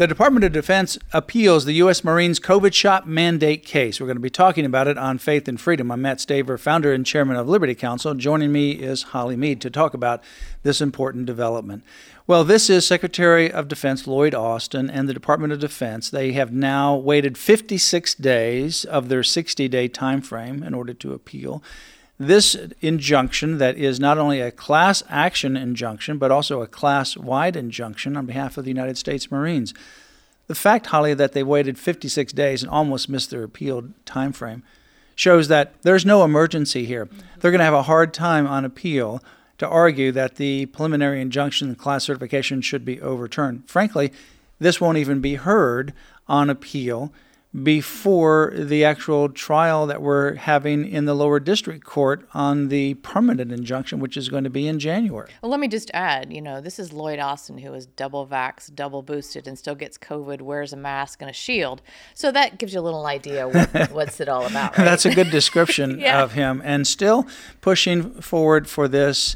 The Department of Defense appeals the U.S. Marines COVID shot mandate case. We're going to be talking about it on Faith and Freedom. I'm Matt Staver, founder and chairman of Liberty Counsel. Joining me is Holly Mead to talk about this important development. Well, this is Secretary of Defense Lloyd Austin and the Department of Defense. They have now waited 56 days of their 60 day time frame in order to appeal. This injunction, that is not only a class action injunction, but also a class wide injunction on behalf of the United States Marines. The fact, Holly, that they waited 56 days and almost missed their appeal time frame shows that there's no emergency here. They're going to have a hard time on appeal to argue that the preliminary injunction and class certification should be overturned. Frankly, this won't even be heard on appeal before the actual trial that we're having in the lower district court on the permanent injunction, which is going to be in January. Well, let me just add you know, this is Lloyd Austin who is double vaxxed, double boosted, and still gets COVID, wears a mask and a shield. So that gives you a little idea what, what's it all about. Right? That's a good description yeah. of him, and still pushing forward for this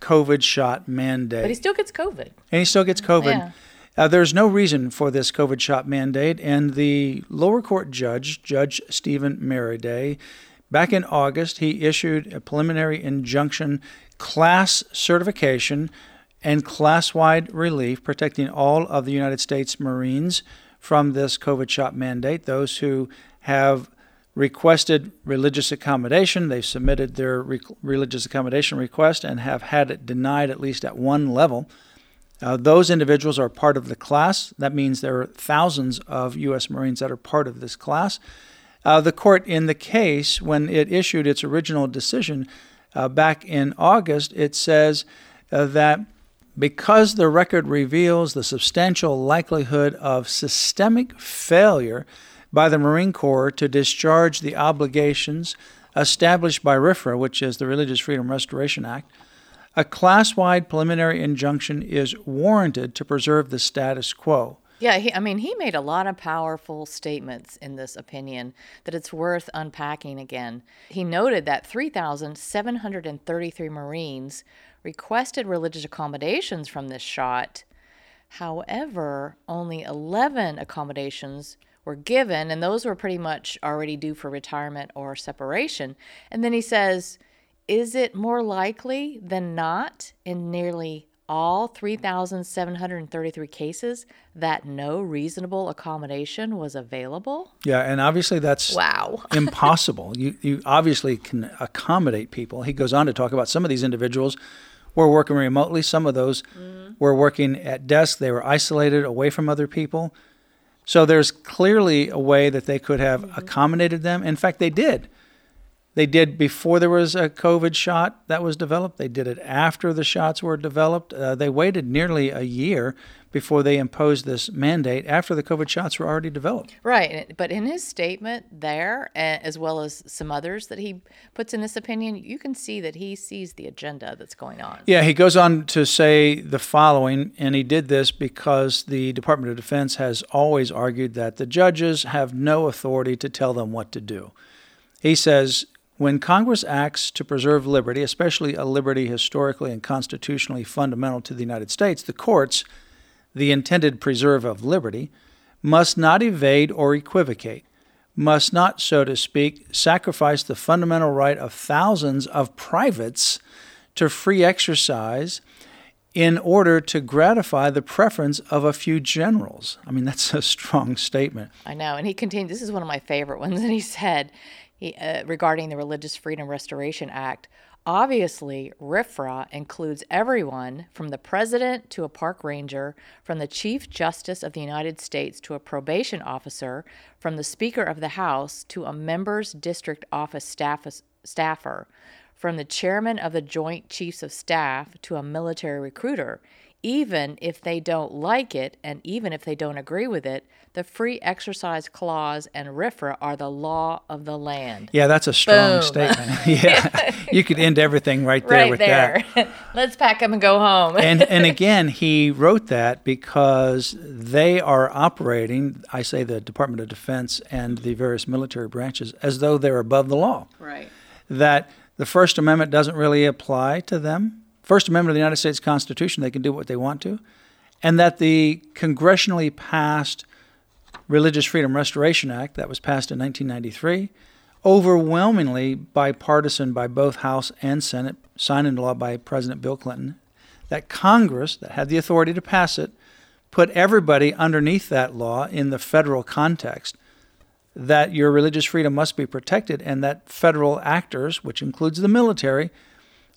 COVID shot mandate. But he still gets COVID. And he still gets COVID. Yeah. Uh, there's no reason for this COVID shot mandate, and the lower court judge, Judge Steven Merryday, back in August, he issued a preliminary injunction class certification and class wide relief protecting all of the United States Marines from this COVID shot mandate. Those who have requested religious accommodation, they've submitted their re- religious accommodation request and have had it denied at least at one level. Uh, those individuals are part of the class. That means there are thousands of U.S. Marines that are part of this class. Uh, the court, in the case, when it issued its original decision uh, back in August, it says uh, that because the record reveals the substantial likelihood of systemic failure by the Marine Corps to discharge the obligations established by RFRA, which is the Religious Freedom Restoration Act, a class wide preliminary injunction is warranted to preserve the status quo. Yeah, he, I mean, he made a lot of powerful statements in this opinion that it's worth unpacking again. He noted that 3,733 Marines requested religious accommodations from this shot. However, only 11 accommodations were given, and those were pretty much already due for retirement or separation. And then he says, is it more likely than not in nearly all 3,733 cases that no reasonable accommodation was available? Yeah, and obviously that's wow impossible. You you obviously can accommodate people. He goes on to talk about some of these individuals were working remotely. Some of those mm-hmm. were working at desks. They were isolated away from other people. So there's clearly a way that they could have mm-hmm. accommodated them. In fact, they did. They did before there was a COVID shot that was developed. They did it after the shots were developed. Uh, they waited nearly a year before they imposed this mandate after the COVID shots were already developed. Right. But in his statement there, as well as some others that he puts in this opinion, you can see that he sees the agenda that's going on. Yeah, he goes on to say the following, and he did this because the Department of Defense has always argued that the judges have no authority to tell them what to do. He says when Congress acts to preserve liberty, especially a liberty historically and constitutionally fundamental to the United States, the courts, the intended preserve of liberty, must not evade or equivocate, must not, so to speak, sacrifice the fundamental right of thousands of privates to free exercise in order to gratify the preference of a few generals. I mean, that's a strong statement. I know. And he continued, this is one of my favorite ones, and he said, uh, regarding the Religious Freedom Restoration Act. Obviously, RFRA includes everyone from the president to a park ranger, from the Chief Justice of the United States to a probation officer, from the Speaker of the House to a member's district office staff, staffer, from the chairman of the Joint Chiefs of Staff to a military recruiter. Even if they don't like it and even if they don't agree with it, the free exercise clause and RFRA are the law of the land. Yeah, that's a strong Boom. statement. yeah, you could end everything right there right with there. that. Let's pack them and go home. and and again, he wrote that because they are operating. I say the Department of Defense and the various military branches as though they're above the law. Right. That the First Amendment doesn't really apply to them. First Amendment of the United States Constitution, they can do what they want to, and that the congressionally passed Religious Freedom Restoration Act that was passed in 1993, overwhelmingly bipartisan by both House and Senate, signed into law by President Bill Clinton, that Congress, that had the authority to pass it, put everybody underneath that law in the federal context, that your religious freedom must be protected, and that federal actors, which includes the military,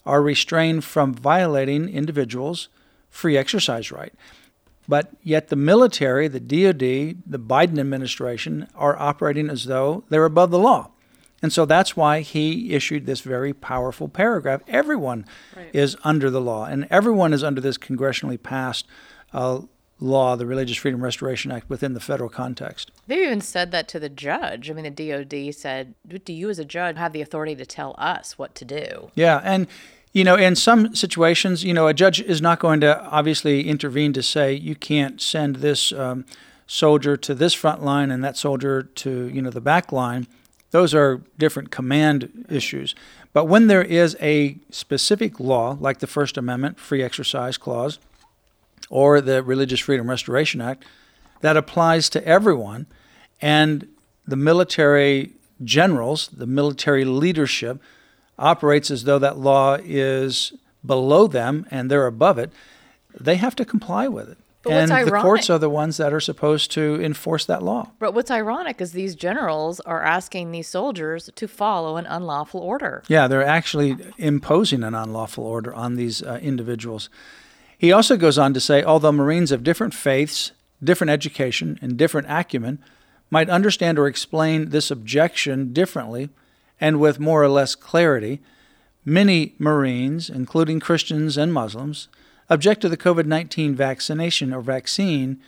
are restrained from violating individuals' free exercise right. But yet the military, the DoD, the Biden administration are operating as though they're above the law. And so that's why he issued this very powerful paragraph. Everyone right. is under the law, and everyone is under this congressionally passed uh, law, the Religious Freedom Restoration Act, within the federal context. They even said that to the judge. I mean, the DOD said, Do you, as a judge, have the authority to tell us what to do? Yeah. And you know, in some situations, you know, a judge is not going to obviously intervene to say you can't send this um, soldier to this front line and that soldier to, you know, the back line. Those are different command issues. But when there is a specific law, like the First Amendment, Free Exercise Clause, or the Religious Freedom Restoration Act, that applies to everyone, and the military generals, the military leadership, operates as though that law is below them and they're above it, they have to comply with it. But and the courts are the ones that are supposed to enforce that law. But what's ironic is these generals are asking these soldiers to follow an unlawful order. Yeah, they're actually imposing an unlawful order on these uh, individuals. He also goes on to say although Marines of different faiths, different education, and different acumen might understand or explain this objection differently, and with more or less clarity, many Marines, including Christians and Muslims, object to the COVID 19 vaccination or vaccine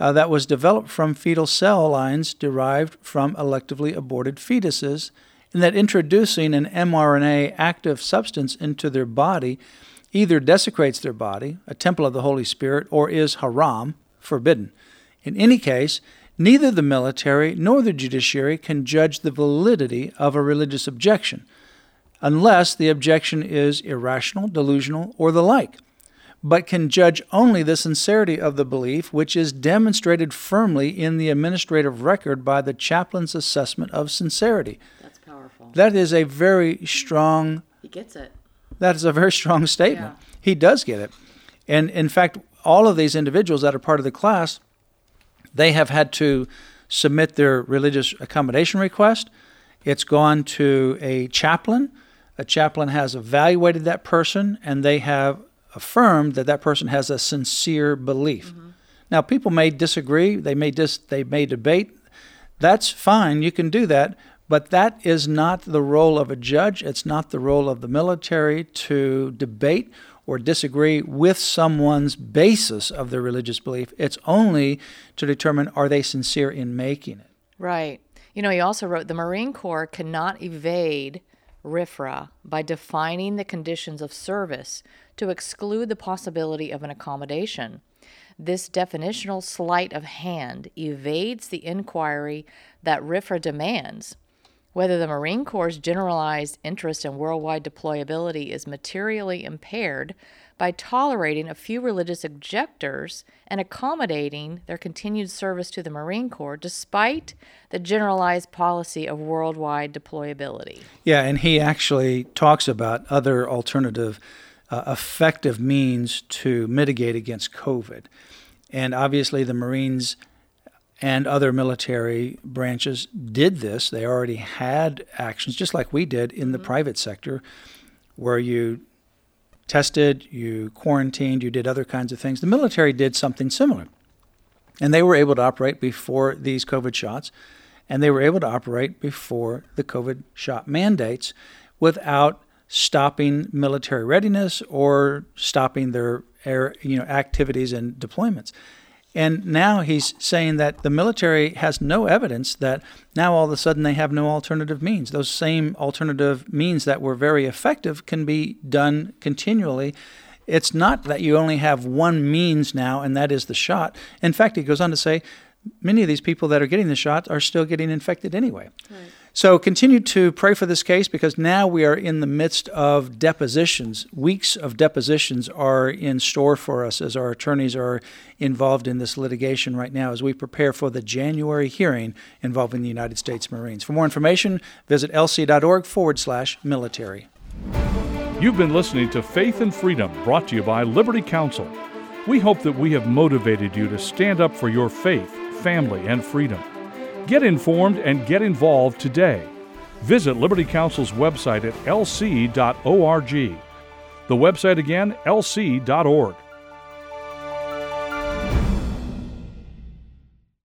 uh, that was developed from fetal cell lines derived from electively aborted fetuses, and that introducing an mRNA active substance into their body either desecrates their body, a temple of the Holy Spirit, or is haram, forbidden. In any case, Neither the military nor the judiciary can judge the validity of a religious objection, unless the objection is irrational, delusional, or the like, but can judge only the sincerity of the belief, which is demonstrated firmly in the administrative record by the chaplain's assessment of sincerity. That's powerful. That is a very strong. He gets it. That is a very strong statement. Yeah. He does get it. And in fact, all of these individuals that are part of the class they have had to submit their religious accommodation request. It's gone to a chaplain. A chaplain has evaluated that person, and they have affirmed that that person has a sincere belief. Mm-hmm. Now, people may disagree. They may dis- they may debate. That's fine. You can do that. But that is not the role of a judge. It's not the role of the military to debate or disagree with someone's basis of their religious belief. It's only to determine are they sincere in making it. Right. You know, he also wrote the Marine Corps cannot evade RFRA by defining the conditions of service to exclude the possibility of an accommodation. This definitional sleight of hand evades the inquiry that RFRA demands whether the Marine Corps' generalized interest in worldwide deployability is materially impaired by tolerating a few religious objectors and accommodating their continued service to the Marine Corps despite the generalized policy of worldwide deployability. Yeah, and he actually talks about other alternative uh, effective means to mitigate against COVID. And obviously, the Marines and other military branches did this. They already had actions, just like we did in the mm-hmm. private sector, where you tested, you quarantined, you did other kinds of things. The military did something similar. And they were able to operate before these COVID shots, and they were able to operate before the COVID shot mandates without stopping military readiness or stopping their air, you know, activities and deployments. And now he's saying that the military has no evidence that now all of a sudden they have no alternative means. Those same alternative means that were very effective can be done continually. It's not that you only have one means now, and that is the shot. In fact, he goes on to say many of these people that are getting the shot are still getting infected anyway. Right. So continue to pray for this case because now we are in the midst of depositions. Weeks of depositions are in store for us as our attorneys are involved in this litigation right now as we prepare for the January hearing involving the United States Marines. For more information, visit lc.org forward slash military. You've been listening to Faith and Freedom, brought to you by Liberty Counsel. We hope that we have motivated you to stand up for your faith, family, and freedom. Get informed and get involved today. Visit Liberty Counsel's website at lc.org. The website again, lc.org.